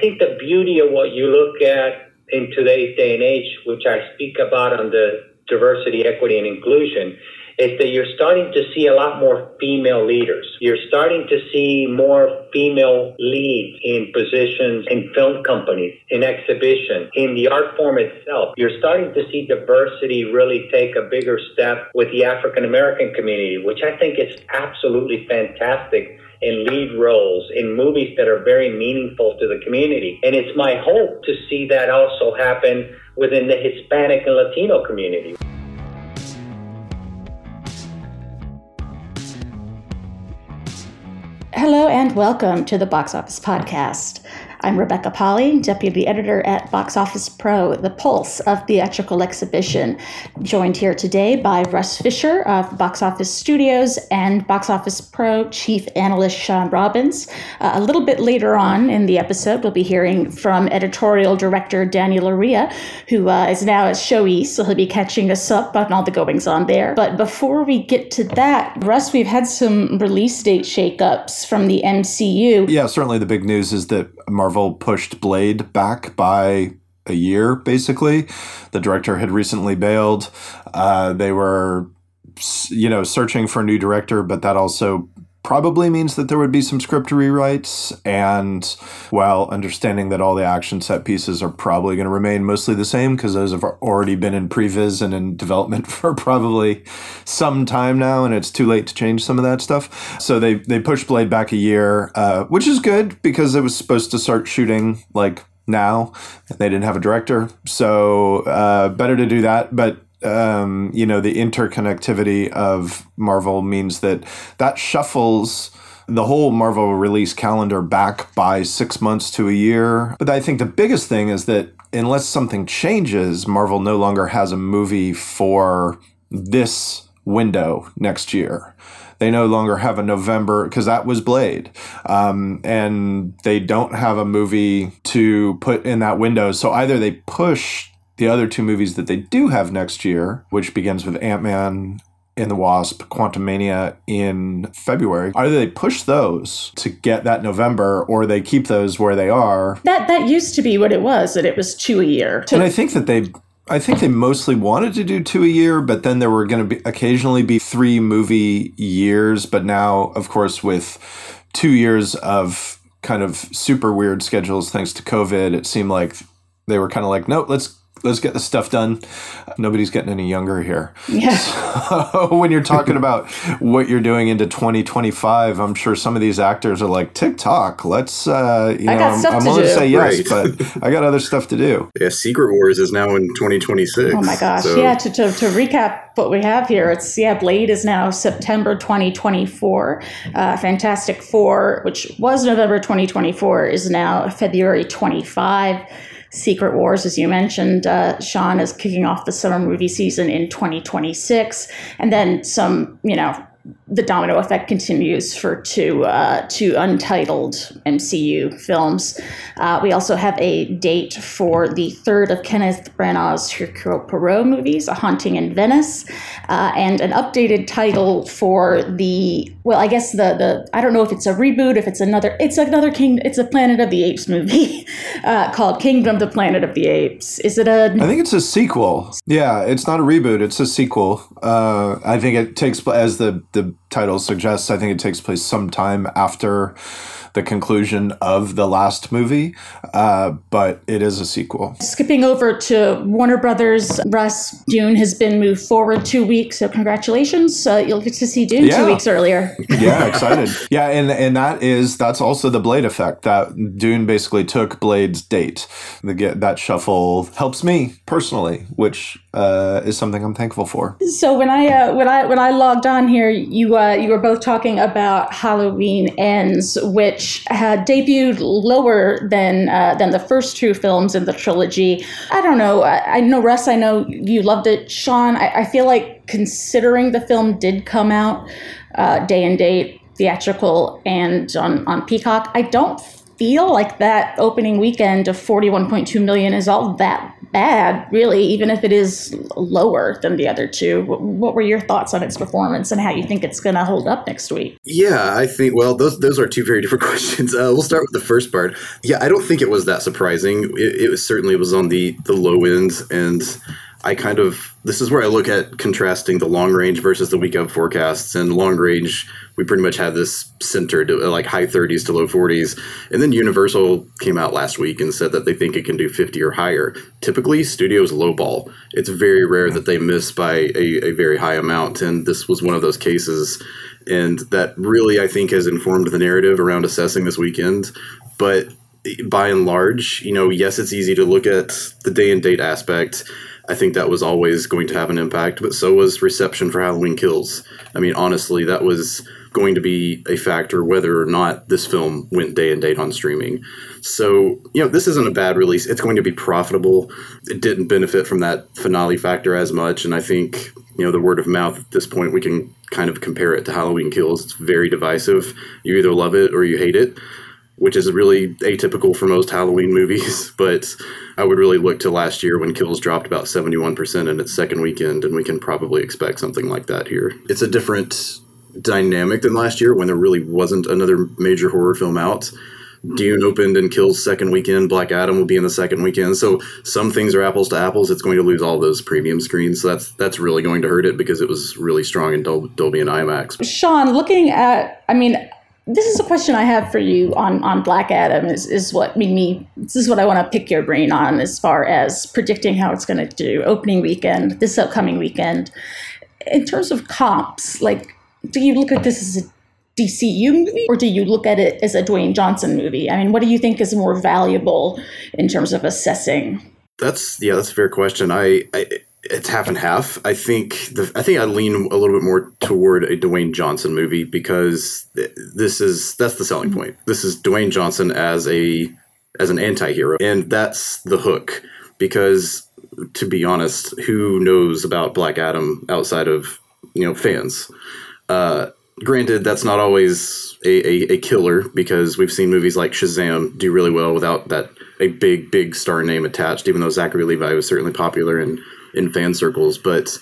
think the beauty of what you look at in today's day and age, which I speak about on the diversity, equity, and inclusion, is that you're starting to see a lot more female leaders. You're starting to see more female leads in positions in film companies, in exhibition, in the art form itself. You're starting to see diversity really take a bigger step with the African American community, which I think is absolutely fantastic in lead roles in movies that are very meaningful to the community. And it's my hope to see that also happen within the Hispanic and Latino community. Hello and welcome to the Box Office Podcast. I'm Rebecca Pahle, Deputy Editor at Box Office Pro, the pulse of theatrical exhibition. Joined here today by Russ Fischer of Box Office Studios and Box Office Pro Chief Analyst Shawn Robbins. Uh, a little bit later on in the episode, we'll be hearing from Editorial Director Daniel Loria, who uh, is now at Show East, so he'll be catching us up on all the goings on there. But before we get to that, Russ, we've had some release date shakeups from the MCU. Yeah, certainly the big news is that Marvel pushed Blade back by a year, basically. The director had recently bailed. Uh, they were, you know, searching for a new director, but that also probably means that there would be some script rewrites and while understanding that all the action set pieces are probably going to remain mostly the same because those have already been in previs and in development for probably some time now and it's too late to change some of that stuff. So they they pushed blade back a year uh, which is good because it was supposed to start shooting like now. And they didn't have a director so uh, better to do that but um, you know, the interconnectivity of Marvel means that that shuffles the whole Marvel release calendar back by six months to a year. But I think the biggest thing is that unless something changes, Marvel no longer has a movie for this window next year. They no longer have a November because that was Blade, um, and they don't have a movie to put in that window. So either they push the other two movies that they do have next year, which begins with Ant Man and the Wasp, Quantumania in February. Either they push those to get that November, or they keep those where they are. That that used to be what it was. That it was two a year. And I think that they. I think they mostly wanted to do two a year, but then there were going to be occasionally be three movie years. But now, of course, with two years of kind of super weird schedules thanks to COVID, it seemed like they were kind of like, no, let's let's get the stuff done. Nobody's getting any younger here. Yeah. So when you're talking about what you're doing into 2025, I'm sure some of these actors are like TikTok. Let's, uh, you know, I'm, I'm willing to, to say yes, right. but I got other stuff to do. Yeah, Secret Wars is now in 2026. Oh my gosh! So. Yeah. To, to, to recap what we have here, it's yeah, Blade is now September 2024. Uh, Fantastic Four, which was November 2024, is now February 25. Secret Wars, as you mentioned, uh, Shawn is kicking off the summer movie season in 2026, and then some, you know, the domino effect continues for two uh, two untitled MCU films. Uh, we also have a date for the third of Kenneth Branagh's Hercule Poirot movies, A Haunting in Venice, uh, and an updated title for the well, I guess the the I don't know if it's a reboot, if it's another, it's another King, it's a Planet of the Apes movie uh, called Kingdom: of The Planet of the Apes. Is it a? I think it's a sequel. Yeah, it's not a reboot; it's a sequel. Uh, I think it takes as the the title suggests, I think it takes place sometime after the conclusion of the last movie, uh, but it is a sequel. Skipping over to Warner Brothers, Russ, Dune has been moved forward two weeks, so congratulations. Uh, you'll get to see Dune yeah. two weeks earlier. yeah, excited. Yeah, and and that is that's also the Blade effect. That Dune basically took Blade's date. The get that shuffle helps me personally, which uh, is something I'm thankful for. So when I uh, when I when I logged on here, you uh, you were both talking about Halloween Ends, which had debuted lower than uh, than the first two films in the trilogy. I don't know. I, I know Russ. I know you loved it, Sean. I, I feel like considering the film did come out uh, day and date theatrical and on on Peacock, I don't feel like that opening weekend of 41.2 million is all that bad, really, even if it is lower than the other two. What were your thoughts on its performance and how you think it's going to hold up next week? Yeah, I think, well, those, those are two very different questions. Uh, we'll start with the first part. Yeah, I don't think it was that surprising. It, it was certainly was on the, the low end. And I kind of this is where I look at contrasting the long range versus the week of forecasts. And long range, we pretty much had this centered like high 30s to low 40s. And then Universal came out last week and said that they think it can do 50 or higher. Typically, studios lowball. It's very rare that they miss by a, a very high amount. And this was one of those cases. And that really, I think, has informed the narrative around assessing this weekend. But by and large, you know, yes, it's easy to look at the day and date aspect I think that was always going to have an impact, but so was reception for Halloween Kills. I mean, honestly, that was going to be a factor whether or not this film went day and date on streaming. So, you know, this isn't a bad release. It's going to be profitable. It didn't benefit from that finale factor as much. And I think, you know, the word of mouth at this point, we can kind of compare it to Halloween Kills. It's very divisive. You either love it or you hate it which is really atypical for most Halloween movies. But I would really look to last year when kills dropped about 71% in its second weekend, and we can probably expect something like that here. It's a different dynamic than last year when there really wasn't another major horror film out. Dune opened and Kills second weekend. Black Adam will be in the second weekend. So some things are apples to apples. It's going to lose all those premium screens. So that's that's really going to hurt it because it was really strong in Dolby and IMAX. Shawn, looking at, I mean, this is a question I have for you on, on Black Adam is, is what made me this is what I want to pick your brain on as far as predicting how it's going to do opening weekend, this upcoming weekend. In terms of comps, like do you look at this as a DCU movie or do you look at it as a Dwayne Johnson movie? I mean, what do you think is more valuable in terms of assessing? That's yeah, that's a fair question. I, I it's half and half. I think the I think I lean a little bit more toward a Dwayne Johnson movie because this is that's the selling point. This is Dwayne Johnson as a as an anti-hero and that's the hook because to be honest, who knows about Black Adam outside of, you know, fans. Uh, granted that's not always a, a, a killer because we've seen movies like Shazam do really well without that a big big star name attached even though Zachary Levi was certainly popular in in fan circles, but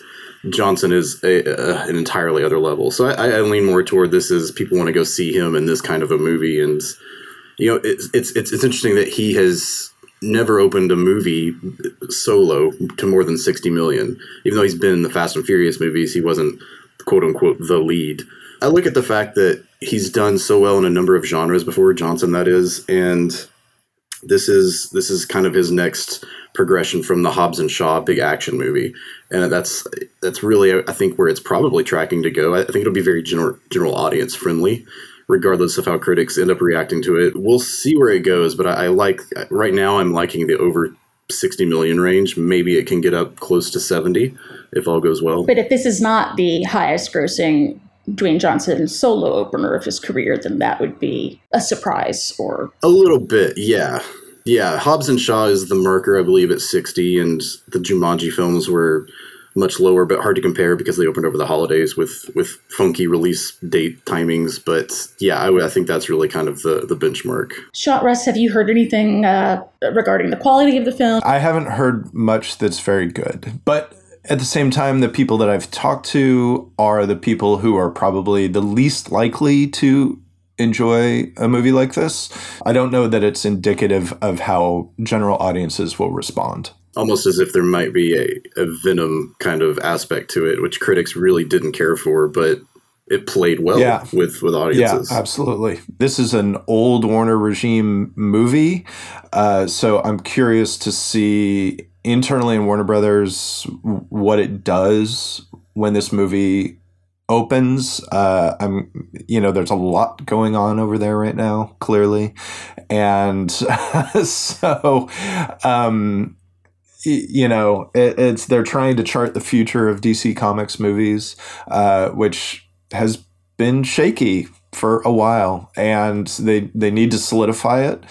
Johnson is a, a, an entirely other level. So I, I, lean more toward this as people want to go see him in this kind of a movie, and you know, it's it's it's, it's interesting that he has never opened a movie solo to more than 60 million even though he's been in the fast and furious movies he wasn't quote unquote the lead i look at the fact that he's done so well in a number of genres before johnson that is and this is this is kind of his next progression from the Hobbs and Shaw big action movie, and that's that's really I think where it's probably tracking to go. I think it'll be very general general audience friendly, regardless of how critics end up reacting to it. We'll see where it goes, but I, I like right now I'm liking the over 60 million range. Maybe it can get up close to 70 if all goes well. But if this is not the highest grossing Dwayne Johnson solo opener of his career, then that would be a surprise or a little bit, yeah. Yeah, Hobbs and Shaw is the marker, I believe, at 60, and the Jumanji films were much lower, but hard to compare because they opened over the holidays with with funky release date timings. But yeah, I, I think that's really kind of the the benchmark. Shot Russ, have you heard anything uh, regarding the quality of the film? I haven't heard much that's very good, but at the same time, the people that I've talked to are the people who are probably the least likely to enjoy a movie like this. I don't know that it's indicative of how general audiences will respond. Almost as if there might be a, a Venom kind of aspect to it, which critics really didn't care for, but it played well yeah. with with audiences. Yeah, absolutely. This is an old Warner regime movie, uh, so I'm curious to see internally in Warner Brothers what it does when this movie opens. Uh, I'm, you know, there's a lot going on over there right now, clearly, and so, um, you know, it, it's they're trying to chart the future of DC Comics movies, uh, which has been shaky for a while, and they they need to solidify it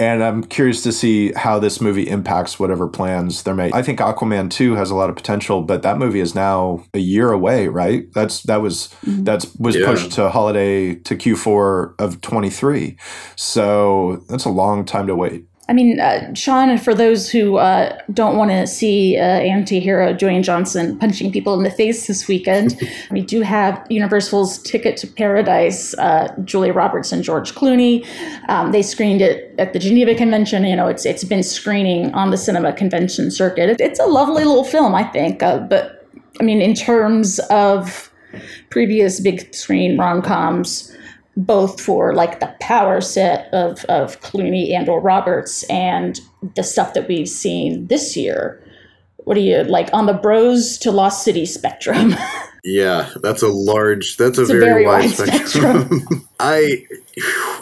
and I'm curious to see how this movie impacts whatever plans they're making. I think Aquaman 2 has a lot of potential, but that movie is now a year away, right? That's that was mm-hmm. that's was yeah. pushed to holiday to Q4 of 23. So that's a long time to wait. I mean, uh, Shawn, for those who uh, don't want to see uh, anti-hero Dwayne Johnson punching people in the face this weekend, we do have Universal's Ticket to Paradise, uh, Julia Roberts and George Clooney. Um, they screened it at the Geneva Convention. You know, it's it's been screening on the cinema convention circuit. It, it's a lovely little film, I think. Uh, but I mean, in terms of previous big screen rom-coms both for like the power set of, of Clooney and or Roberts and the stuff that we've seen this year. What do you like on the Bros to Lost City spectrum? yeah, that's a large. That's a, very, a very, wide, wide spectrum. spectrum. I,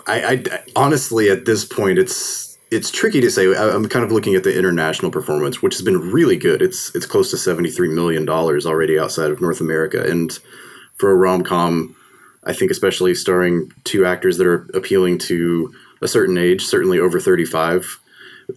I, I, honestly, at this point, it's it's tricky to say. I'm kind of looking at the international performance, which has been really good. It's it's close to 73 million dollars already outside of North America, and for a rom com I think especially starring two actors that are appealing to a certain age, certainly over 35.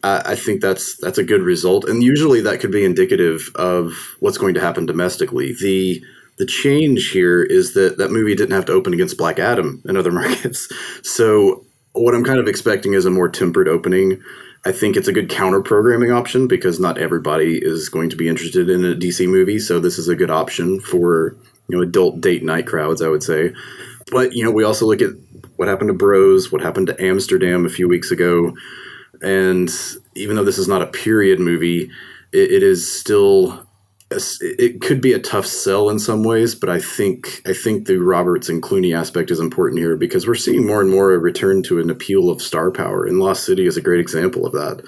Uh, I think that's that's a good result, and usually that could be indicative of what's going to happen domestically. the The change here is that that movie didn't have to open against Black Adam in other markets, so what I'm kind of expecting is a more tempered opening. I think it's a good counter programming option because not everybody is going to be interested in a DC movie, so this is a good option for you know adult date night crowds, I would say. But you know, we also look at what happened to Bros, what happened to Amsterdam a few weeks ago, and even though this is not a period movie, it, it is still it could be a tough sell in some ways, but I think I think the Roberts and Clooney aspect is important here because we're seeing more and more a return to an appeal of star power, and Lost City is a great example of that.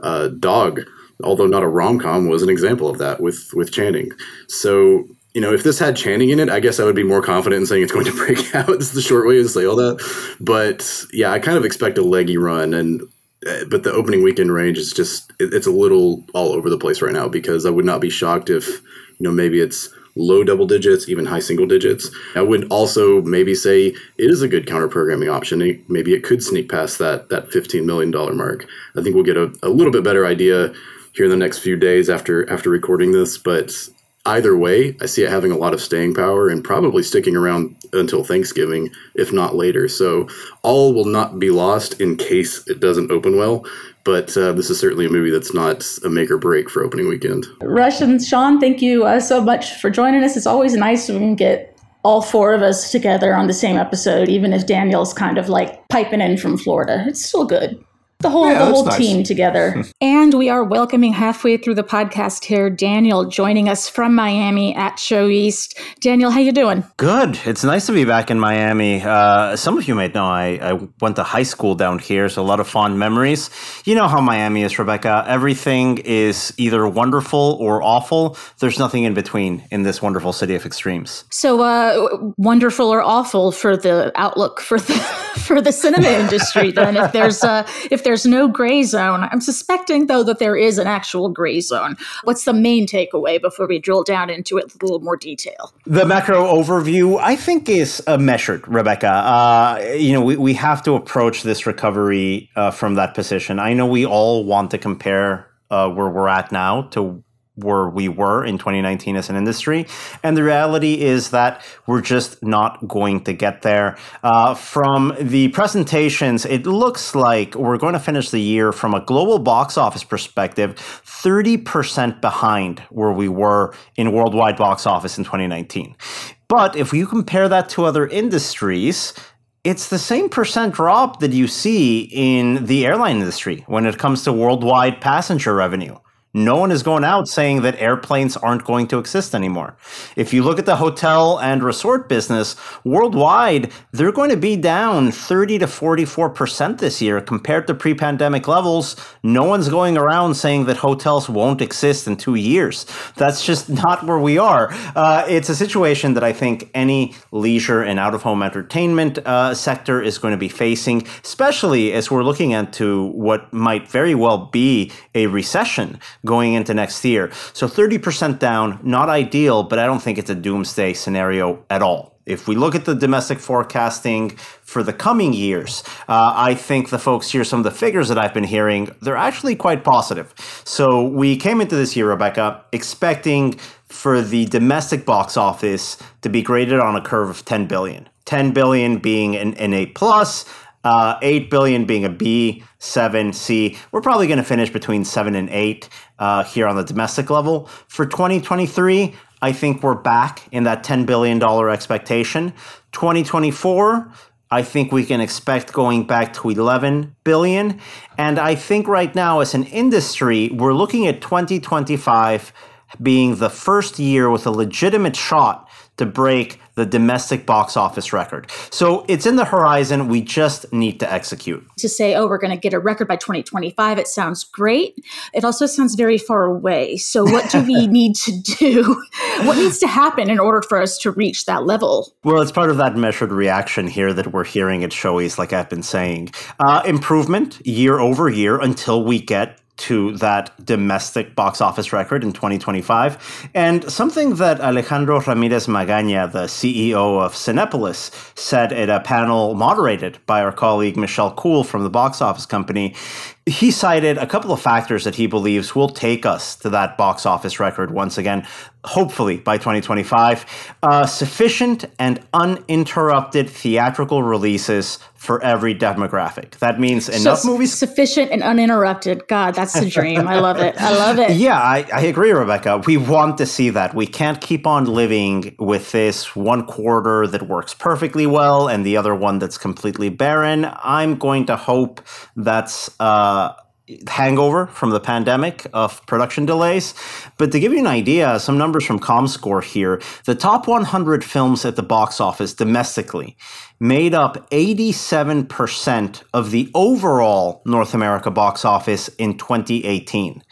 Uh, Dog, although not a rom com, was an example of that with with Channing. So you know, if this had Channing in it, I guess I would be more confident in saying it's going to break out. it's the short way to say all that. But yeah, I kind of expect a leggy run, and uh, but the opening weekend range is just it's a little all over the place right now because I would not be shocked if you know maybe it's low double digits, even high single digits. I would also maybe say it is a good counter programming option. Maybe it could sneak past that that fifteen million dollar mark. I think we'll get a, a little bit better idea here in the next few days after after recording this, but either way, I see it having a lot of staying power and probably sticking around until Thanksgiving, if not later. So all will not be lost in case it doesn't open well. But uh, this is certainly a movie that's not a make or break for opening weekend. Russ and Shawn, thank you uh, so much for joining us. It's always nice when we can get all four of us together on the same episode, even if Daniel's kind of like piping in from Florida. It's still good the whole yeah, the whole nice. team together. and we are welcoming halfway through the podcast here Daniel joining us from Miami at Show East. Daniel, how you doing? Good. It's nice to be back in Miami. Uh, some of you might know I, I went to high school down here, so a lot of fond memories. You know how Miami is, Rebecca. Everything is either wonderful or awful. There's nothing in between in this wonderful city of extremes. So uh, wonderful or awful for the outlook for the for the cinema industry then if there's uh, if there's there's no gray zone. I'm suspecting, though, that there is an actual gray zone. What's the main takeaway before we drill down into it a little more detail? The macro overview, I think, is uh, measured, Rebecca. Uh, you know, we, we have to approach this recovery uh, from that position. I know we all want to compare uh, where we're at now to where we were in 2019 as an industry. And the reality is that we're just not going to get there. Uh, from the presentations, it looks like we're going to finish the year from a global box office perspective 30% behind where we were in worldwide box office in 2019. But if you compare that to other industries, it's the same percent drop that you see in the airline industry when it comes to worldwide passenger revenue. No one is going out saying that airplanes aren't going to exist anymore. If you look at the hotel and resort business worldwide, they're going to be down 30 to 44% this year compared to pre pandemic levels. No one's going around saying that hotels won't exist in two years. That's just not where we are. Uh, it's a situation that I think any leisure and out of home entertainment uh, sector is going to be facing, especially as we're looking into what might very well be a recession going into next year. So 30% down, not ideal, but I don't think it's a doomsday scenario at all. If we look at the domestic forecasting for the coming years, uh, I think the folks here, some of the figures that I've been hearing, they're actually quite positive. So we came into this year, Rebecca, expecting for the domestic box office to be graded on a curve of 10 billion. 10 billion being an, an A plus, Uh, 8 billion being a B, 7, C. We're probably going to finish between 7 and 8 uh, here on the domestic level. For 2023, I think we're back in that $10 billion expectation. 2024, I think we can expect going back to 11 billion. And I think right now, as an industry, we're looking at 2025 being the first year with a legitimate shot to break the domestic box office record. So it's in the horizon. We just need to execute. To say, oh, we're going to get a record by 2025, it sounds great. It also sounds very far away. So, what do we need to do? What needs to happen in order for us to reach that level? Well, it's part of that measured reaction here that we're hearing at Show East, like I've been saying. Uh, improvement year over year until we get to that domestic box office record in 2025. And something that Alejandro Ramirez Magaña, the CEO of Cinepolis, said at a panel moderated by our colleague Michelle Kuhl from the box office company he cited a couple of factors that he believes will take us to that box office record once again, hopefully by 2025. Uh, sufficient and uninterrupted theatrical releases for every demographic. That means enough so, movies. Sufficient and uninterrupted. God, that's the dream. I love it. I love it. Yeah, I, I agree, Rebecca. We want to see that. We can't keep on living with this one quarter that works perfectly well and the other one that's completely barren. I'm going to hope that's. Uh, Uh, hangover from the pandemic of production delays. But to give you an idea, some numbers from ComScore here the top 100 films at the box office domestically made up 87% of the overall North America box office in 2018.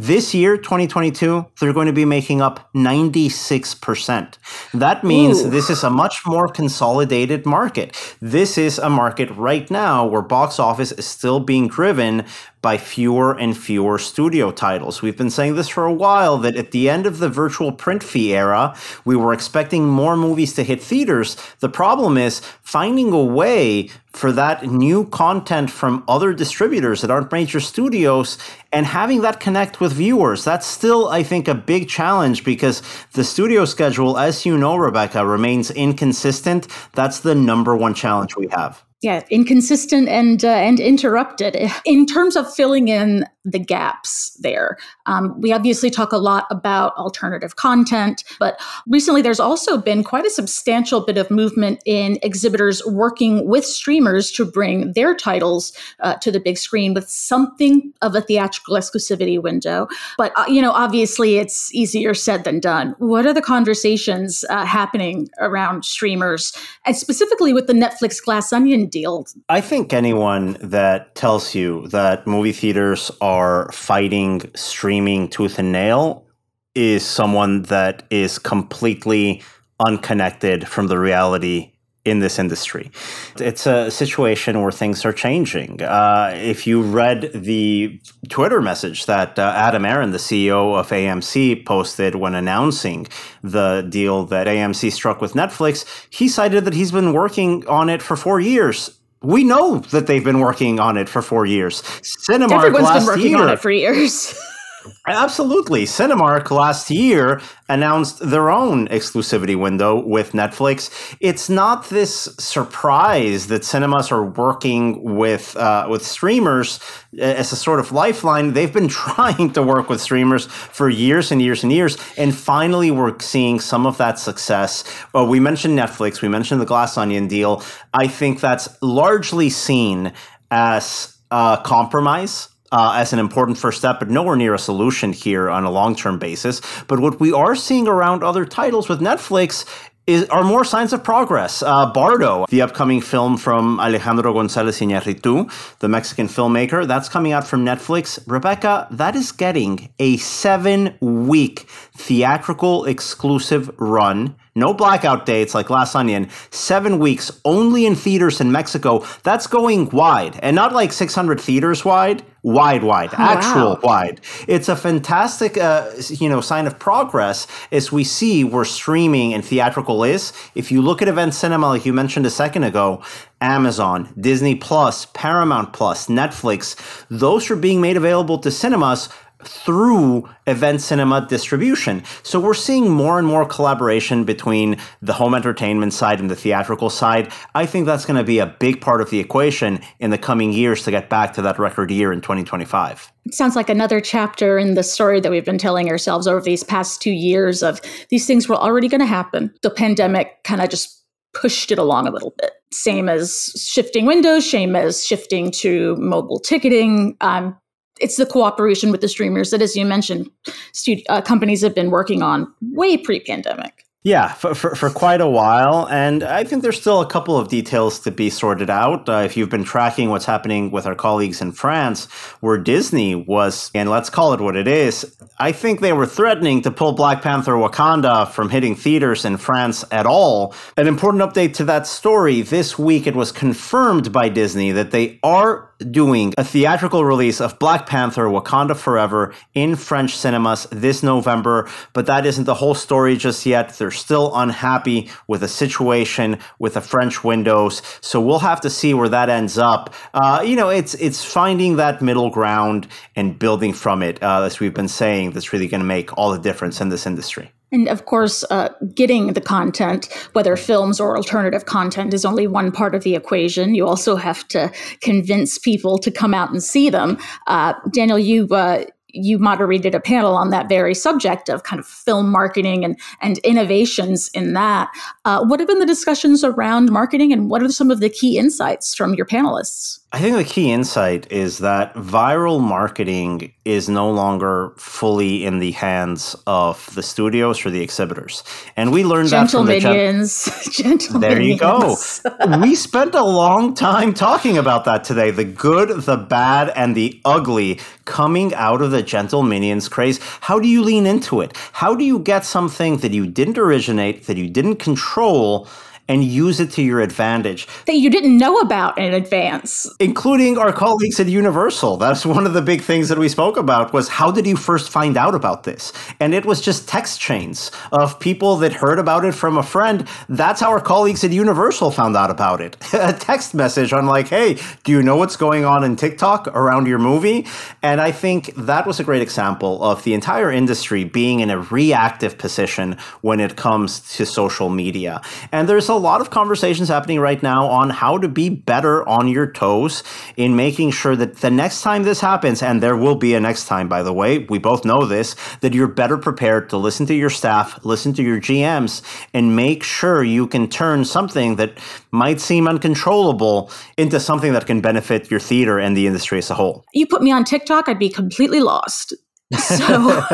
This year, 2022, they're going to be making up 96%. That means Ooh. this is a much more consolidated market. This is a market right now where box office is still being driven by fewer and fewer studio titles. We've been saying this for a while that at the end of the virtual print fee era, we were expecting more movies to hit theaters. The problem is finding a way for that new content from other distributors that aren't major studios and having that connect with viewers. That's still, I think, a big challenge because the studio schedule, as you know, Rebecca, remains inconsistent. That's the number one challenge we have yeah inconsistent and uh, and interrupted. In terms of filling in the gaps there. Um, we obviously talk a lot about alternative content but recently there's also been quite a substantial bit of movement in exhibitors working with streamers to bring their titles uh, to the big screen with something of a theatrical exclusivity window. But uh, you know obviously it's easier said than done. What are the conversations uh, happening around streamers and specifically with the netflix glass onion deal. I think anyone that tells you that movie theaters are fighting streaming tooth and nail is someone that is completely unconnected from the reality in this industry. It's a situation where things are changing. Uh, if you read the Twitter message that uh, Adam Aron, the CEO of AMC, posted when announcing the deal that AMC struck with Netflix, he cited that he's been working on it for four years we know that they've been working on it for four years. Cinemark Everyone's last been working year, on it for years. Absolutely. Cinemark last year announced their own exclusivity window with Netflix. It's not this surprise that cinemas are working with uh, with streamers as a sort of lifeline. They've been trying to work with streamers for years and years and years, and finally we're seeing some of that success. Well, we mentioned Netflix. We mentioned the Glass Onion deal. I think that's largely seen as a compromise uh, as an important first step, but nowhere near a solution here on a long term basis. But what we are seeing around other titles with Netflix is, are more signs of progress. Uh, Bardo, the upcoming film from Alejandro González Iñárritu, the Mexican filmmaker, that's coming out from Netflix. Rebecca, that is getting a seven week theatrical exclusive run no blackout dates like Glass Onion, seven weeks only in theaters in Mexico. That's going wide and not like 600 theaters wide, wide, wide, oh, actual wow. wide. It's a fantastic, uh, you know, sign of progress as we see where streaming and theatrical is. If you look at event cinema, like you mentioned a second ago, Amazon, Disney Plus, Paramount Plus, Netflix, those are being made available to cinemas through event cinema distribution. So we're seeing more and more collaboration between the home entertainment side and the theatrical side. I think that's going to be a big part of the equation in the coming years to get back to that record year in 2025. It sounds like another chapter in the story that we've been telling ourselves over these past two years of these things were already going to happen. The pandemic kind of just pushed it along a little bit. Same as shifting windows, same as shifting to mobile ticketing. Um, it's the cooperation with the streamers that, as you mentioned, stu- uh, companies have been working on way pre-pandemic. Yeah, for, for, for, quite a while. And I think there's still a couple of details to be sorted out. Uh, if you've been tracking what's happening with our colleagues in France, where Disney was, and let's call it what it is, I think they were threatening to pull Black Panther Wakanda from hitting theaters in France at all. An important update to that story this week, it was confirmed by Disney that they are doing a theatrical release of Black Panther Wakanda Forever in French cinemas this November, but that isn't the whole story just yet. They're still unhappy with the situation with the French windows, so we'll have to see where that ends up. Uh, you know, it's it's finding that middle ground and building from it, uh, as we've been saying, that's really going to make all the difference in this industry. And of course, uh, getting the content, whether films or alternative content, is only one part of the equation. You also have to convince people to come out and see them. Uh, Daniel, you uh, you moderated a panel on that very subject of kind of film marketing and and innovations in that. Uh, what have been the discussions around marketing, and what are some of the key insights from your panelists? I think the key insight is that viral marketing is no longer fully in the hands of the studios or the exhibitors. And we learned Gentle that from minions. the Gentle There minions. you go. we spent a long time talking about that today. The good, the bad, and the ugly coming out of the Gentle Minions craze. How do you lean into it? How do you get something that you didn't originate, that you didn't control? And use it to your advantage. That you didn't know about in advance. Including our colleagues at Universal. That's one of the big things that we spoke about was how did you first find out about this? And it was just text chains of people that heard about it from a friend. That's how our colleagues at Universal found out about it. a text message on like, hey, do you know what's going on in TikTok around your movie? And I think that was a great example of the entire industry being in a reactive position when it comes to social media. And there's a lot of conversations happening right now on how to be better on your toes in making sure that the next time this happens, and there will be a next time, by the way, we both know this, that you're better prepared to listen to your staff, listen to your GMs, and make sure you can turn something that might seem uncontrollable into something that can benefit your theater and the industry as a whole. You put me on TikTok, I'd be completely lost. So.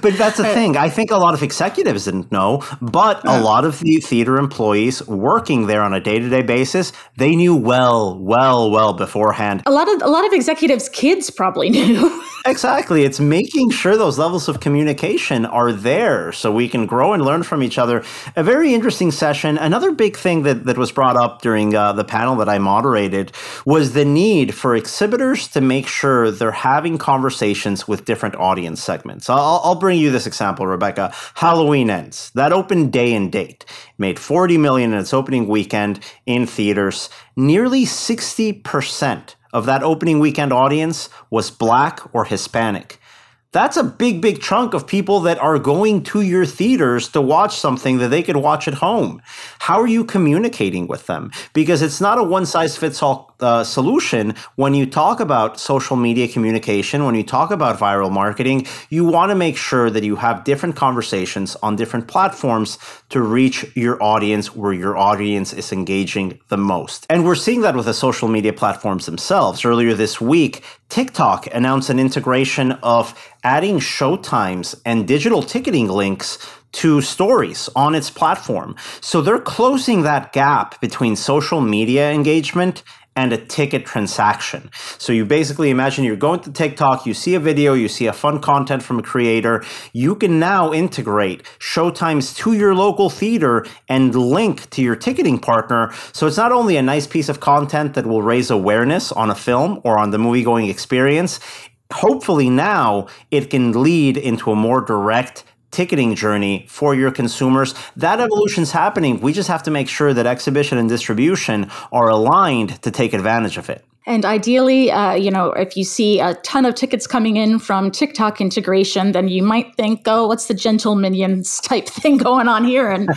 But that's the thing. I think a lot of executives didn't know, but a lot of the theater employees working there on a day-to-day basis, they knew well, well, well beforehand. A lot of a lot of executives' kids probably knew. exactly. It's making sure those levels of communication are there so we can grow and learn from each other. A very interesting session. Another big thing that, that was brought up during uh, the panel that I moderated was the need for exhibitors to make sure they're having conversations with different audience segments. I'll, I'll bring you this example, Rebecca. Halloween ends. That opened day and date made 40 million in its opening weekend in theaters. Nearly 60% of that opening weekend audience was black or Hispanic. That's a big, big chunk of people that are going to your theaters to watch something that they could watch at home. How are you communicating with them? Because it's not a one size fits all uh, solution when you talk about social media communication, when you talk about viral marketing, you want to make sure that you have different conversations on different platforms to reach your audience where your audience is engaging the most. And we're seeing that with the social media platforms themselves. Earlier this week, TikTok announced an integration of adding showtimes and digital ticketing links to stories on its platform. So they're closing that gap between social media engagement and a ticket transaction. So you basically imagine you're going to TikTok, you see a video, you see a fun content from a creator, you can now integrate showtimes to your local theater and link to your ticketing partner. So it's not only a nice piece of content that will raise awareness on a film or on the movie going experience, hopefully now it can lead into a more direct ticketing journey for your consumers. That evolution is happening. We just have to make sure that exhibition and distribution are aligned to take advantage of it. And ideally, uh, you know, if you see a ton of tickets coming in from TikTok integration, then you might think, "Oh, what's the gentle minions type thing going on here?" And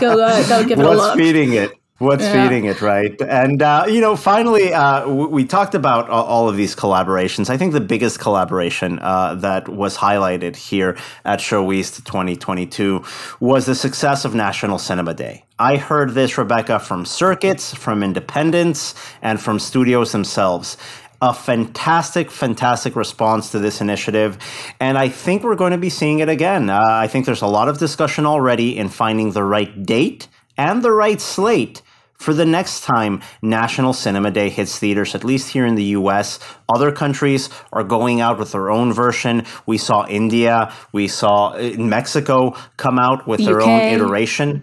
go uh, go give it a look. What's feeding it? What's Yeah. feeding it, right? And uh, you know, finally, uh, w- we talked about all of these collaborations. I think the biggest collaboration uh, that was highlighted here at Show East 2022 was the success of National Cinema Day. I heard this, Rebecca, from circuits, from independents, and from studios themselves a fantastic, fantastic response to this initiative. And I think we're going to be seeing it again. Uh, I think there's a lot of discussion already in finding the right date and the right slate for the next time National Cinema Day hits theaters, at least here in the US. Other countries are going out with their own version. We saw India, we saw uh, Mexico come out with The their own iteration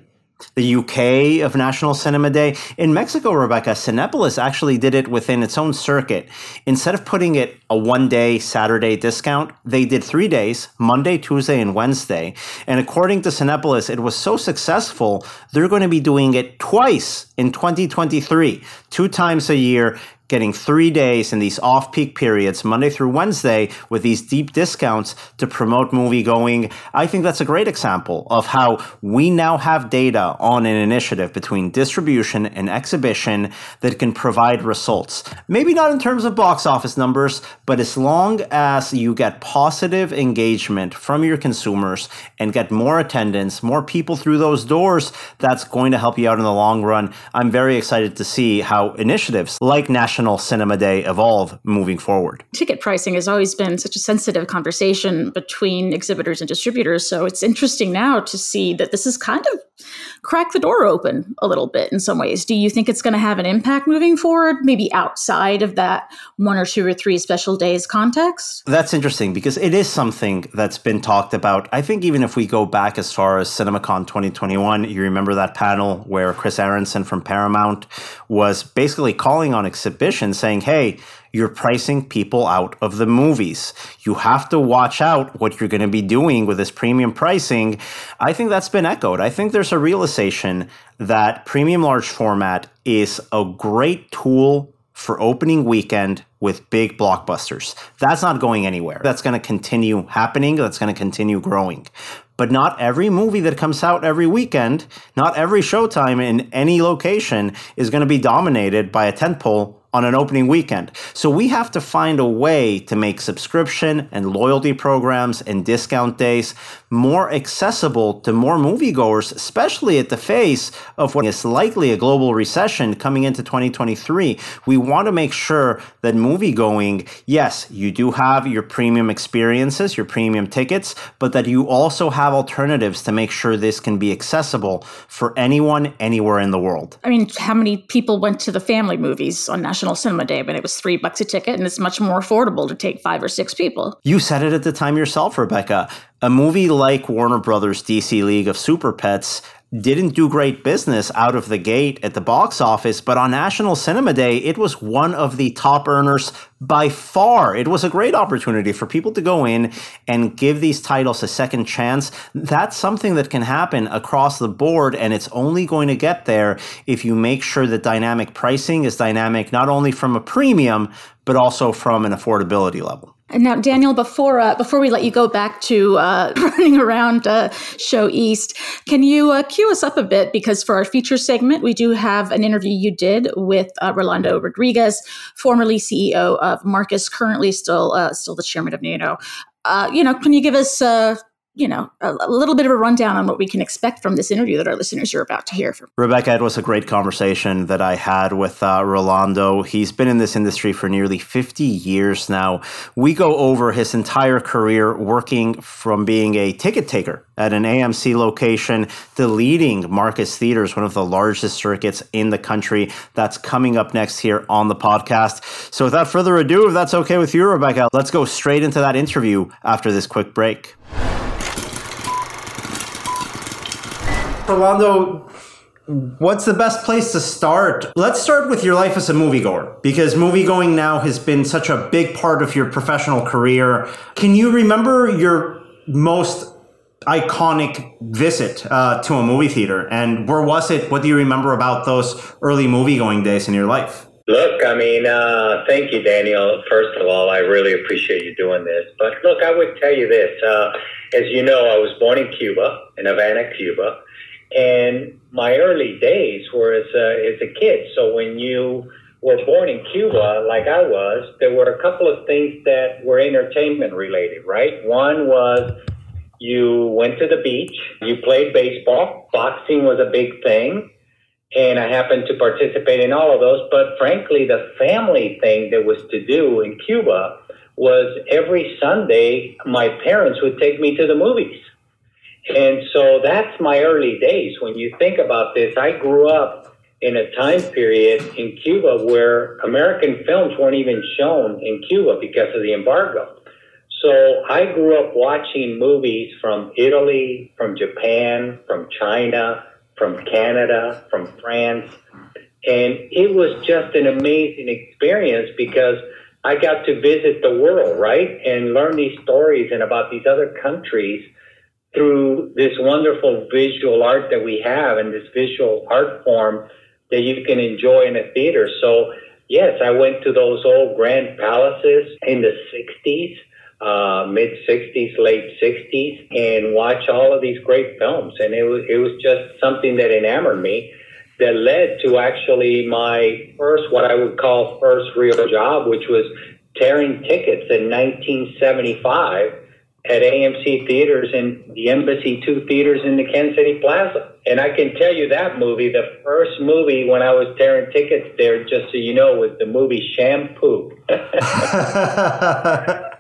the UK of National Cinema Day. In Mexico, Rebecca, Cinepolis actually did it within its own circuit. Instead of putting it a one day Saturday discount, they did three days Monday, Tuesday, and Wednesday. And according to Cinepolis, it was so successful, they're going to be doing it twice in 2023, two times a year. Getting three days in these off peak periods, Monday through Wednesday, with these deep discounts to promote movie going. I think that's a great example of how we now have data on an initiative between distribution and exhibition that can provide results. Maybe not in terms of box office numbers, but as long as you get positive engagement from your consumers and get more attendance, more people through those doors, that's going to help you out in the long run. I'm very excited to see how initiatives like National Cinema Day evolve moving forward. ticket pricing has always been such a sensitive conversation between exhibitors and distributors. So it's interesting now to see that this is kind of cracked the door open a little bit in some ways. Do you think it's going to have an impact moving forward, maybe outside of that one or two or three special days context? That's interesting because it is something that's been talked about. I think even if we go back as far as CinemaCon 2021, you remember that panel where Chris Aronson from Paramount was basically calling on exhibition saying, hey, you're pricing people out of the movies. You have to watch out what you're going to be doing with this premium pricing. I think that's been echoed. I think there's a realization that premium large format is a great tool for opening weekend with big blockbusters. That's not going anywhere. That's going to continue happening. That's going to continue growing. But not every movie that comes out every weekend, not every showtime in any location is going to be dominated by a tentpole on an opening weekend. So we have to find a way to make subscription and loyalty programs and discount days more accessible to more moviegoers, especially at the face of what is likely a global recession coming into 2023. We want to make sure that moviegoing, yes, you do have your premium experiences, your premium tickets, but that you also have alternatives to make sure this can be accessible for anyone anywhere in the world. I mean, how many people went to the family movies on National Cinema Day but it was three bucks a ticket and it's much more affordable to take five or six people? You said it at the time yourself, Rebecca. A movie like Warner Brothers' DC League of Super Pets didn't do great business out of the gate at the box office, but on National Cinema Day, it was one of the top earners by far. It was a great opportunity for people to go in and give these titles a second chance. That's something that can happen across the board, and it's only going to get there if you make sure that dynamic pricing is dynamic not only from a premium, but also from an affordability level. Now, Daniel, before uh, before we let you go back to uh, running around uh, Show East, can you uh, cue us up a bit? Because for our feature segment, we do have an interview you did with uh, Rolando Rodriguez, formerly CEO of Marcus, currently still uh, still the chairman of NATO. Uh, you know, can you give us you know a, a little bit of a rundown on what we can expect from this interview that our listeners are about to hear from? Rebecca, it was a great conversation that I had with uh, Rolando. He's been in this industry for nearly 50 years now. We go over his entire career working from being a ticket taker at an AMC location to leading Marcus Theaters, one of the largest circuits in the country. That's coming up next here on the podcast. So without further ado, if that's okay with you, Rebecca, let's go straight into that interview after this quick break. Rolando, what's the best place to start? Let's start with your life as a moviegoer because moviegoing now has been such a big part of your professional career. Can you remember your most iconic visit uh, to a movie theater and where was it? What do you remember about those early moviegoing days in your life? Look, I mean, uh, thank you, Daniel. First of all, I really appreciate you doing this. But look, I would tell you this. Uh, as you know, I was born in Cuba, in Havana, Cuba, and my early days were as a, as a kid. So when you were born in Cuba, like I was, there were a couple of things that were entertainment related, right? One was you went to the beach, you played baseball, boxing was a big thing and I happened to participate in all of those. But frankly, the family thing that was to do in Cuba was every Sunday, my parents would take me to the movies. And so that's my early days. When you think about this, I grew up in a time period in Cuba where American films weren't even shown in Cuba because of the embargo. So I grew up watching movies from Italy, from Japan, from China, from Canada, from France. And it was just an amazing experience because I got to visit the world, right? And learn these stories and about these other countries through this wonderful visual art that we have and this visual art form that you can enjoy in a theater. So, yes, I went to those old grand palaces in the 60s uh, mid 60s, late 60s, and watch all of these great films. And it was, it was just something that enamored me that led to actually my first, what I would call first real job, which was tearing tickets in 1975 at AMC theaters and the Embassy 2 theaters in the Kansas City Plaza. And I can tell you that movie, the first movie when I was tearing tickets there, just so you know, was the movie Shampoo.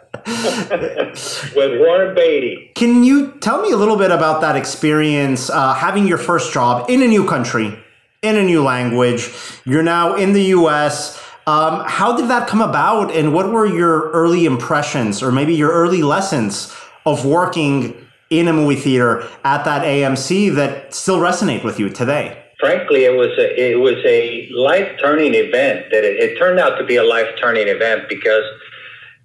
with Warren Beatty. Can you tell me a little bit about that experience, uh, having your first job in a new country, in a new language? You're now in the U.S. Um, how did that come about, and what were your early impressions, or maybe your early lessons of working in a movie theater at that AMC that still resonate with you today? Frankly, it was a, it was a life turning event. That it, it turned out to be a life turning event because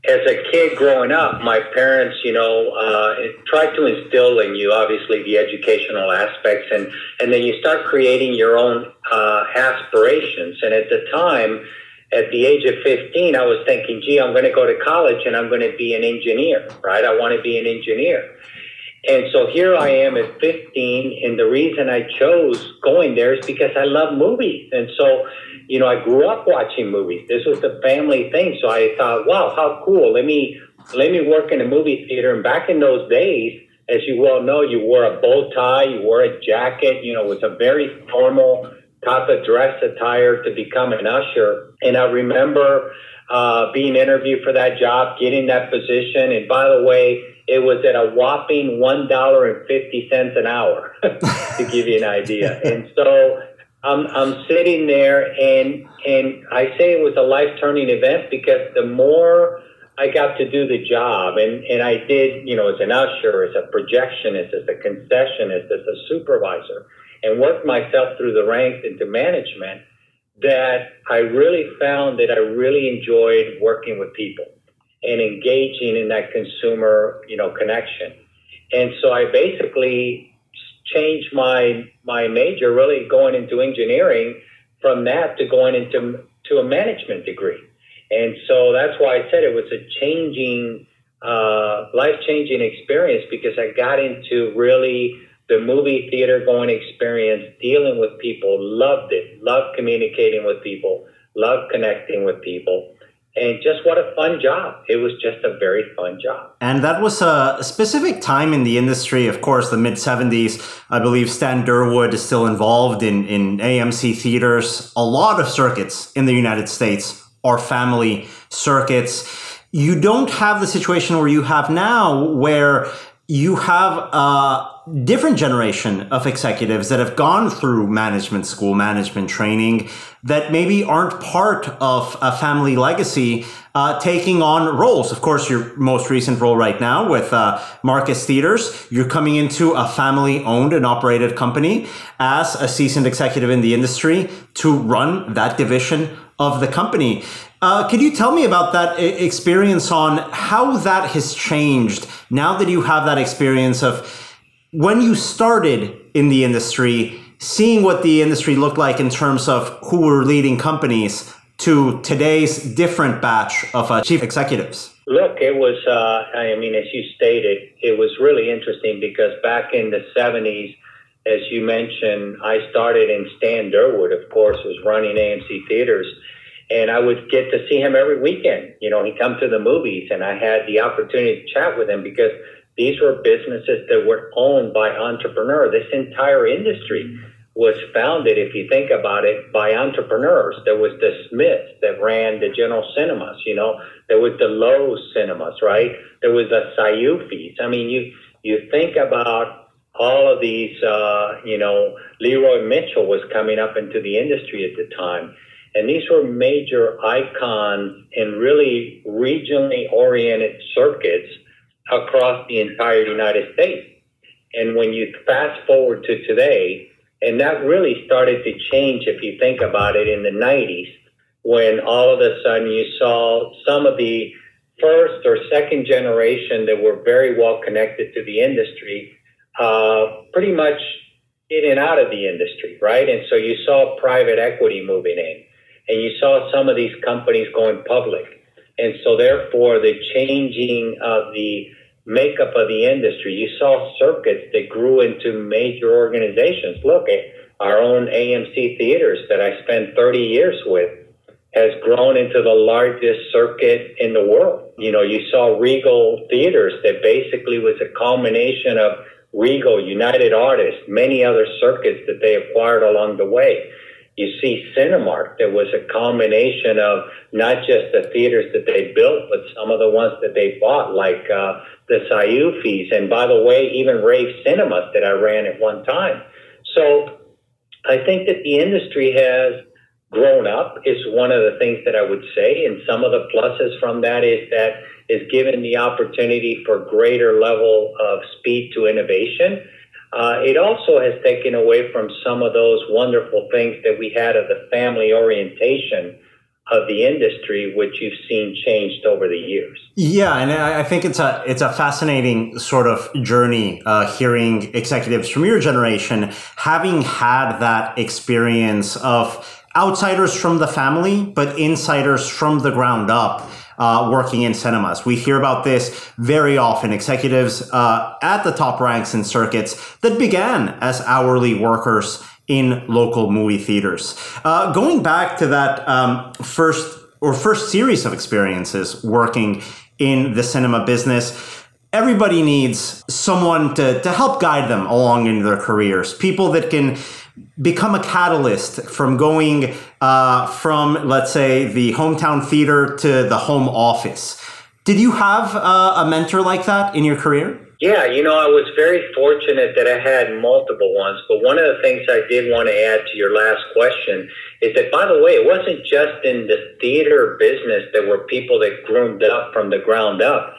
as a kid growing up, my parents, you know, uh, tried to instill in you, obviously, the educational aspects, and and then you start creating your own uh, aspirations. And at the time, at the age of 15, I was thinking, gee, I'm going to go to college and I'm going to be an engineer, right? I want to be an engineer. And so here I am at 15, and the reason I chose going there is because I love movies. And so you know, I grew up watching movies. This was the family thing. So I thought, wow, how cool. Let me let me work in a movie theater. And back in those days, as you well know, you wore a bow tie, you wore a jacket, you know, it was a very formal type of dress attire to become an usher. And I remember uh, being interviewed for that job, getting that position. And by the way, it was at a whopping one dollar and fifty cents an hour, to give you an idea. And so I'm, I'm sitting there and, and I say it was a life turning event because the more I got to do the job and, and I did, you know, as an usher, as a projectionist, as a concessionist, as a supervisor, and worked myself through the ranks into management, that I really found that I really enjoyed working with people and engaging in that consumer, you know, connection. And so I basically changed my my major, really going into engineering from that to going into to a management degree. And so that's why I said it was a changing, uh, life changing experience because I got into really the movie theater going experience, dealing with people, loved it, loved communicating with people, loved connecting with people and just what a fun job. It was just a very fun job. And that was a specific time in the industry, of course, the mid 70s. I believe Stan Durwood is still involved in, in AMC theaters. A lot of circuits in the United States are family circuits. You don't have the situation where you have now, where you have a different generation of executives that have gone through management school, management training, that maybe aren't part of a family legacy, uh, taking on roles. Of course, your most recent role right now with uh, Marcus Theaters, you're coming into a family owned and operated company as a seasoned executive in the industry to run that division of the company. Uh, could you tell me about that experience on how that has changed now that you have that experience of when you started in the industry, seeing what the industry looked like in terms of who were leading companies to today's different batch of uh, chief executives? Look, it was, uh, I mean, as you stated, it was really interesting because back in the 70s, as you mentioned, I started in Stan Durwood, of course, was running AMC theaters. And I would get to see him every weekend. You know, he'd come to the movies and I had the opportunity to chat with him because these were businesses that were owned by entrepreneurs. This entire industry was founded, if you think about it, by entrepreneurs. There was the Smiths that ran the General Cinemas, you know, there was the Loews Cinemas, right? There was the Syufys. I mean, you you think about all of these, uh, you know, Lee Roy Mitchell was coming up into the industry at the time. And these were major icons in really regionally oriented circuits across the entire United States. And when you fast forward to today, and that really started to change if you think about it in the 90s, when all of a sudden you saw some of the first or second generation that were very well connected to the industry uh, pretty much in and out of the industry, right? And so you saw private equity moving in, and you saw some of these companies going public. And so, therefore, the changing of the makeup of the industry. You saw circuits that grew into major organizations. Look at our own AMC theaters that I spent 30 years with has grown into the largest circuit in the world. You know, you saw Regal Theaters that basically was a culmination of Regal, United Artists, many other circuits that they acquired along the way. You see Cinemark, there was a combination of not just the theaters that they built, but some of the ones that they bought, like uh, the Syufys, and by the way, even Rave Cinemas that I ran at one time. So I think that the industry has grown up is one of the things that I would say. And some of the pluses from that is that is given the opportunity for greater level of speed to innovation uh, it also has taken away from some of those wonderful things that we had of the family orientation of the industry, which you've seen changed over the years. Yeah, and I think it's a it's a fascinating sort of journey uh, hearing executives from your generation having had that experience of outsiders from the family, but insiders from the ground up uh, working in cinemas. We hear about this very often. Executives uh, at the top ranks in circuits that began as hourly workers in local movie theaters. Uh, going back to that um, first or first series of experiences working in the cinema business, everybody needs someone to, to help guide them along in their careers. People that can become a catalyst from going uh, from, let's say, the hometown theater to the home office. Did you have uh, a mentor like that in your career? Yeah, you know, I was very fortunate that I had multiple ones. But one of the things I did want to add to your last question is that, by the way, it wasn't just in the theater business that were people that groomed up from the ground up.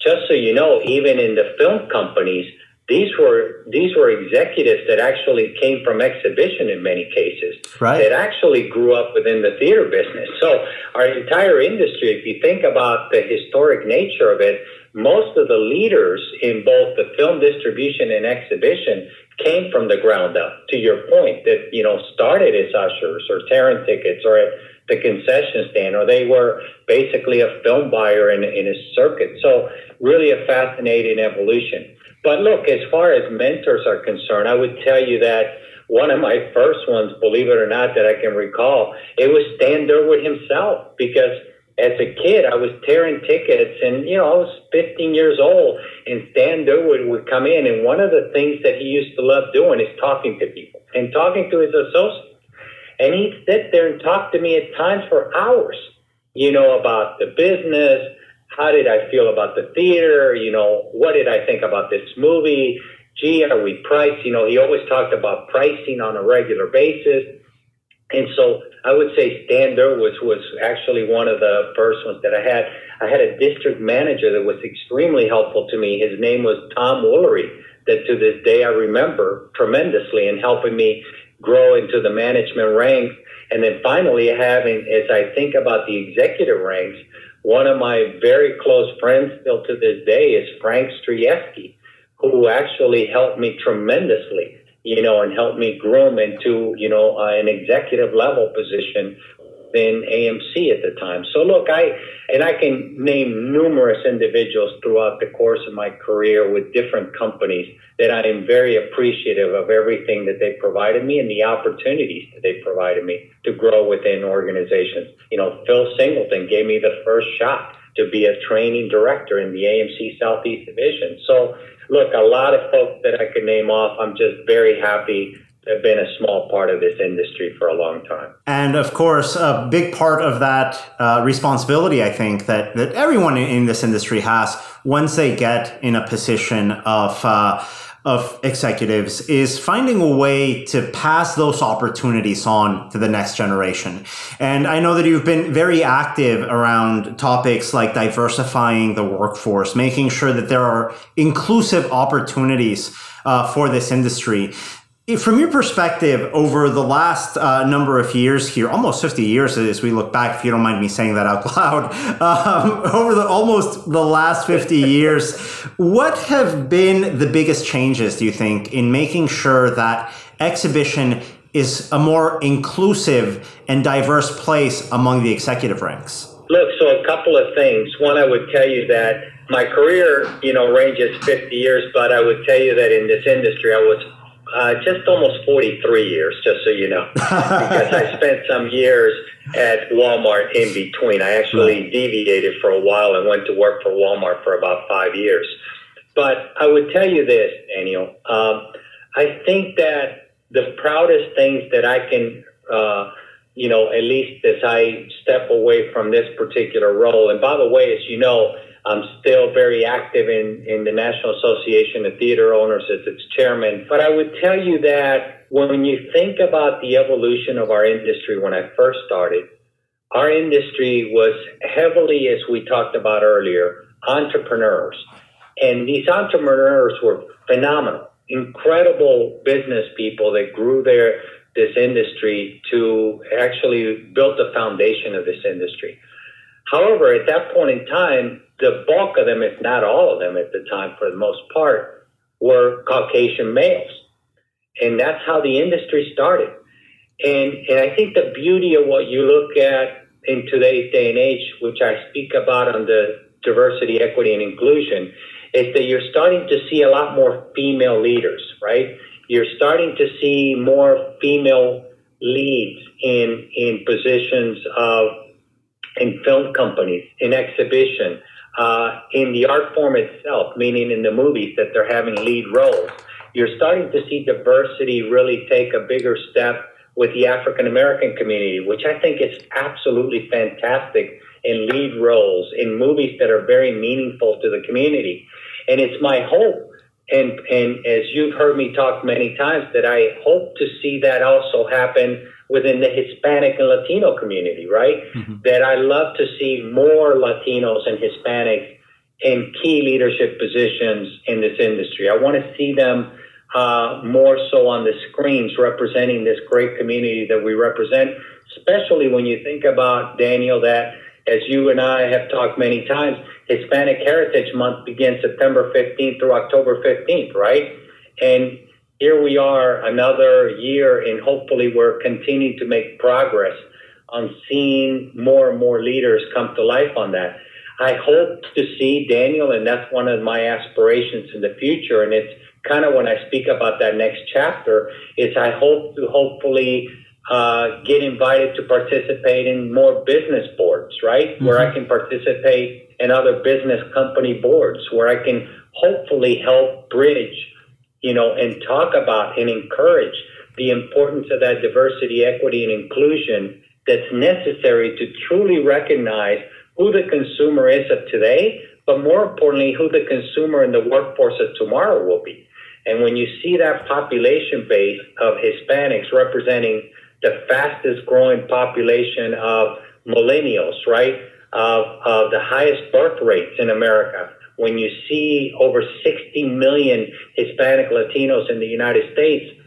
Just so you know, even in the film companies, these were these were executives that actually came from exhibition in many cases. Right. that actually grew up within the theater business. So our entire industry if you think about the historic nature of it most of the leaders in both the film distribution and exhibition came from the ground up. To your point that you know started as ushers or tearing tickets or at the concession stand or they were basically a film buyer in, in a circuit. So really a fascinating evolution but look, as far as mentors are concerned, I would tell you that one of my first ones, believe it or not, that I can recall, it was Stan Durwood himself. Because as a kid, I was tearing tickets, and you know, I was 15 years old, and Stan Durwood would come in, and one of the things that he used to love doing is talking to people and talking to his associates. And he'd sit there and talk to me at times for hours, you know, about the business how did I feel about the theater? You know, what did I think about this movie? Gee, are we priced? You know, he always talked about pricing on a regular basis. And so I would say Stan was was actually one of the first ones that I had. I had a district manager that was extremely helpful to me. His name was Tom Woolery, that to this day I remember tremendously in helping me grow into the management ranks. And then finally having, as I think about the executive ranks, one of my very close friends still to this day is Frank Strieski, who actually helped me tremendously, you know, and helped me groom into, you know, uh, an executive level position within AMC at the time. So look, I and I can name numerous individuals throughout the course of my career with different companies that I am very appreciative of everything that they provided me and the opportunities that they provided me to grow within organizations. You know, Phil Singleton gave me the first shot to be a training director in the AMC Southeast Division. So look, a lot of folks that I could name off. I'm just very happy been a small part of this industry for a long time. And of course, a big part of that uh, responsibility, I think, that, that everyone in this industry has once they get in a position of. Uh, of executives is finding a way to pass those opportunities on to the next generation. And I know that you've been very active around topics like diversifying the workforce, making sure that there are inclusive opportunities uh, for this industry from your perspective over the last uh, number of years here almost 50 years as we look back if you don't mind me saying that out loud um, over the almost the last 50 years what have been the biggest changes do you think in making sure that exhibition is a more inclusive and diverse place among the executive ranks? Look so a couple of things. One i would tell you that my career you know ranges 50 years but i would tell you that in this industry i was uh, just almost 43 years, just so you know, because I spent some years at Walmart in between. I actually deviated for a while and went to work for Walmart for about five years. But I would tell you this, Daniel. Um, I think that the proudest things that I can, uh, you know, at least as I step away from this particular role, and by the way, as you know, I'm still very active in, in the National Association of Theater Owners as its chairman. But I would tell you that when you think about the evolution of our industry when I first started, our industry was heavily, as we talked about earlier, entrepreneurs. And these entrepreneurs were phenomenal, incredible business people that grew their this industry to actually build the foundation of this industry. However, at that point in time, the bulk of them, if not all of them at the time for the most part, were Caucasian males. And that's how the industry started. And, and I think the beauty of what you look at in today's day and age, which I speak about on the diversity, equity, and inclusion, is that you're starting to see a lot more female leaders, right? You're starting to see more female leads in, in positions of in film companies, in exhibition, uh, in the art form itself, meaning in the movies that they're having lead roles. You're starting to see diversity really take a bigger step with the African American community, which I think is absolutely fantastic in lead roles in movies that are very meaningful to the community. And it's my hope, and, and as you've heard me talk many times, that I hope to see that also happen within the Hispanic and Latino community, right? Mm-hmm. That I love to see more Latinos and Hispanics in key leadership positions in this industry. I want to see them uh, more so on the screens representing this great community that we represent, especially when you think about, Daniel, that as you and I have talked many times, Hispanic Heritage Month begins September 15th through October 15th, right? And here we are another year, and hopefully we're continuing to make progress on seeing more and more leaders come to life on that. I hope to see Daniel, and that's one of my aspirations in the future. And it's kind of when I speak about that next chapter, is I hope to hopefully uh, get invited to participate in more business boards, right? Mm-hmm. Where I can participate in other business company boards, where I can hopefully help bridge you know, and talk about and encourage the importance of that diversity, equity, and inclusion that's necessary to truly recognize who the consumer is of today, but more importantly, who the consumer in the workforce of tomorrow will be. And when you see that population base of Hispanics representing the fastest growing population of millennials, right, of, of the highest birth rates in America, when you see over 60 million Hispanic Latinos in the United States,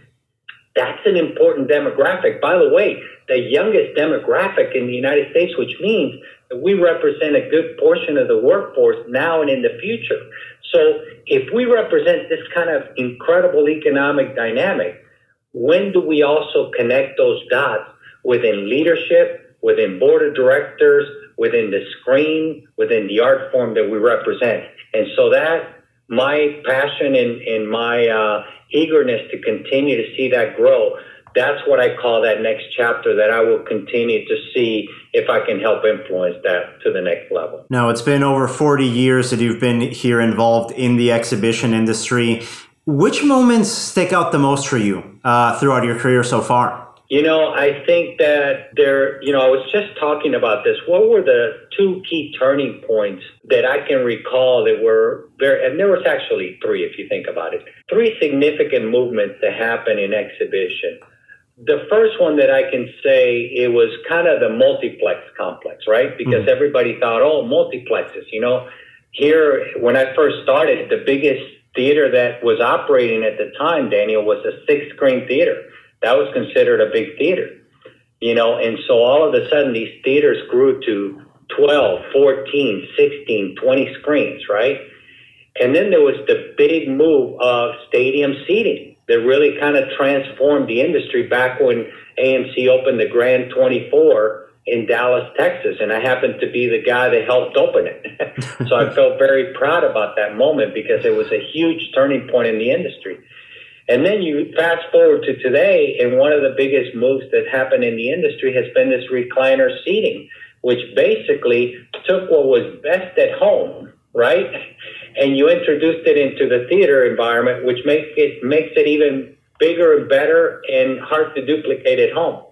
that's an important demographic. By the way, the youngest demographic in the United States, which means that we represent a good portion of the workforce now and in the future. So if we represent this kind of incredible economic dynamic, when do we also connect those dots within leadership, within board of directors, within the screen, within the art form that we represent. And so that my passion and, and my uh, eagerness to continue to see that grow, that's what I call that next chapter that I will continue to see if I can help influence that to the next level. Now, it's been over 40 years that you've been here involved in the exhibition industry. Which moments stick out the most for you uh, throughout your career so far? You know, I think that there, you know, I was just talking about this. What were the two key turning points that I can recall that were very, and there was actually three if you think about it, three significant movements that happened in exhibition. The first one that I can say it was kind of the multiplex complex, right? Because mm-hmm. everybody thought, oh, multiplexes, you know. Here, when I first started, the biggest theater that was operating at the time, Daniel, was a six screen theater that was considered a big theater, you know, and so all of a sudden these theaters grew to 12, 14, 16, 20 screens, right? And then there was the big move of stadium seating that really kind of transformed the industry back when AMC opened the Grand 24 in Dallas, Texas. And I happened to be the guy that helped open it. so I felt very proud about that moment because it was a huge turning point in the industry. And then you fast forward to today, and one of the biggest moves that happened in the industry has been this recliner seating, which basically took what was best at home, right? And you introduced it into the theater environment, which makes it makes it even bigger and better and hard to duplicate at home.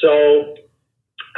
So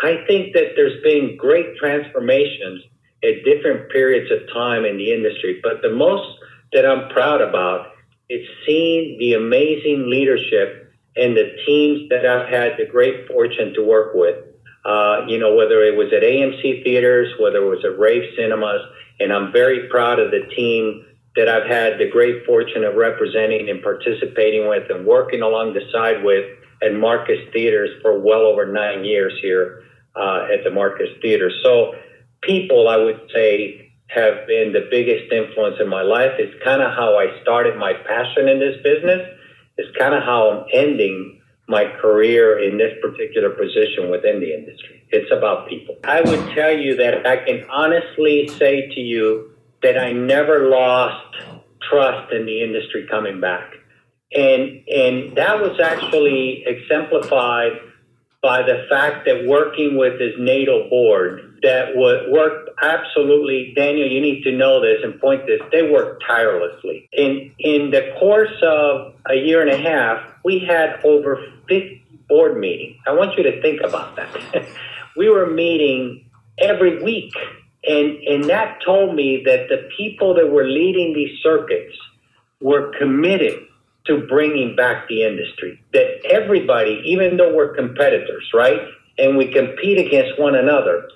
I think that there's been great transformations at different periods of time in the industry, but the most that I'm proud about it's seen the amazing leadership and the teams that I've had the great fortune to work with. Uh, you know, whether it was at AMC theaters, whether it was at Rave Cinemas, and I'm very proud of the team that I've had the great fortune of representing and participating with and working along the side with at Marcus Theaters for well over nine years here uh, at the Marcus Theater. So, people, I would say, have been the biggest influence in my life. It's kind of how I started my passion in this business. It's kind of how I'm ending my career in this particular position within the industry. It's about people. I would tell you that I can honestly say to you that I never lost trust in the industry coming back. And and that was actually exemplified by the fact that working with this NATO board that would work absolutely. Daniel, you need to know this and point this. They worked tirelessly. In in the course of a year and a half, we had over 50 board meetings. I want you to think about that. we were meeting every week, and and that told me that the people that were leading these circuits were committed to bringing back the industry. That everybody, even though we're competitors, right, and we compete against one another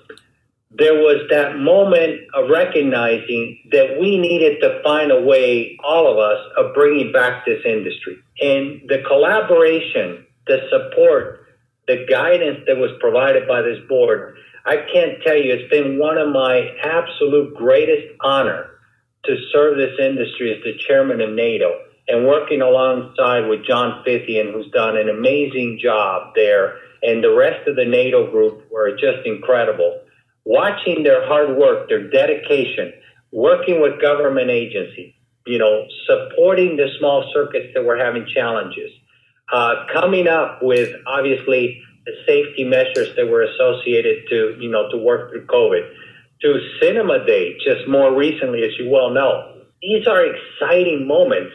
there was that moment of recognizing that we needed to find a way, all of us, of bringing back this industry. And the collaboration, the support, the guidance that was provided by this board, I can't tell you, it's been one of my absolute greatest honor to serve this industry as the chairman of NATO and working alongside with John Fithian, who's done an amazing job there, and the rest of the NATO group were just incredible watching their hard work, their dedication, working with government agencies, you know, supporting the small circuits that were having challenges, uh, coming up with obviously the safety measures that were associated to, you know, to work through COVID, to Cinema Day just more recently, as you well know. These are exciting moments.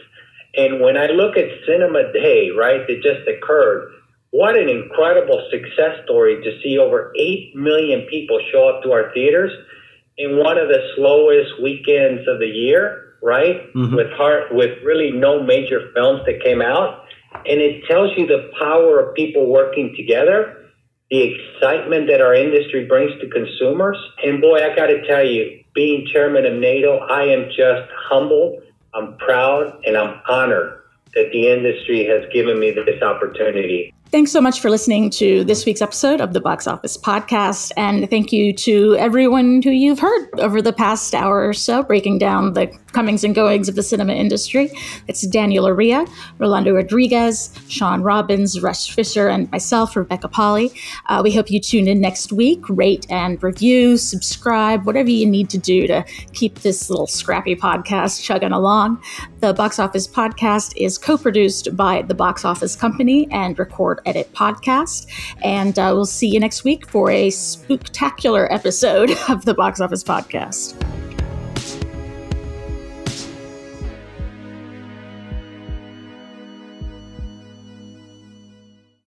And when I look at Cinema Day, right, that just occurred, what an incredible success story to see over 8 million people show up to our theaters in one of the slowest weekends of the year, right? Mm-hmm. With heart, with really no major films that came out. And it tells you the power of people working together, the excitement that our industry brings to consumers. And boy, I got to tell you, being chairman of NATO, I am just humbled, I'm proud, and I'm honored that the industry has given me this opportunity. Thanks so much for listening to this week's episode of the Box Office Podcast. And thank you to everyone who you've heard over the past hour or so, breaking down the comings and goings of the cinema industry. It's Daniel Loria, Rolando Rodriguez, Shawn Robbins, Russ Fischer, and myself, Rebecca Pahle. Uh, we hope you tune in next week, rate and review, subscribe, whatever you need to do to keep this little scrappy podcast chugging along. The Box Office Podcast is co produced by the Box Office Company and Record Edit Podcast. And uh, we'll see you next week for a spectacular episode of the Box Office Podcast.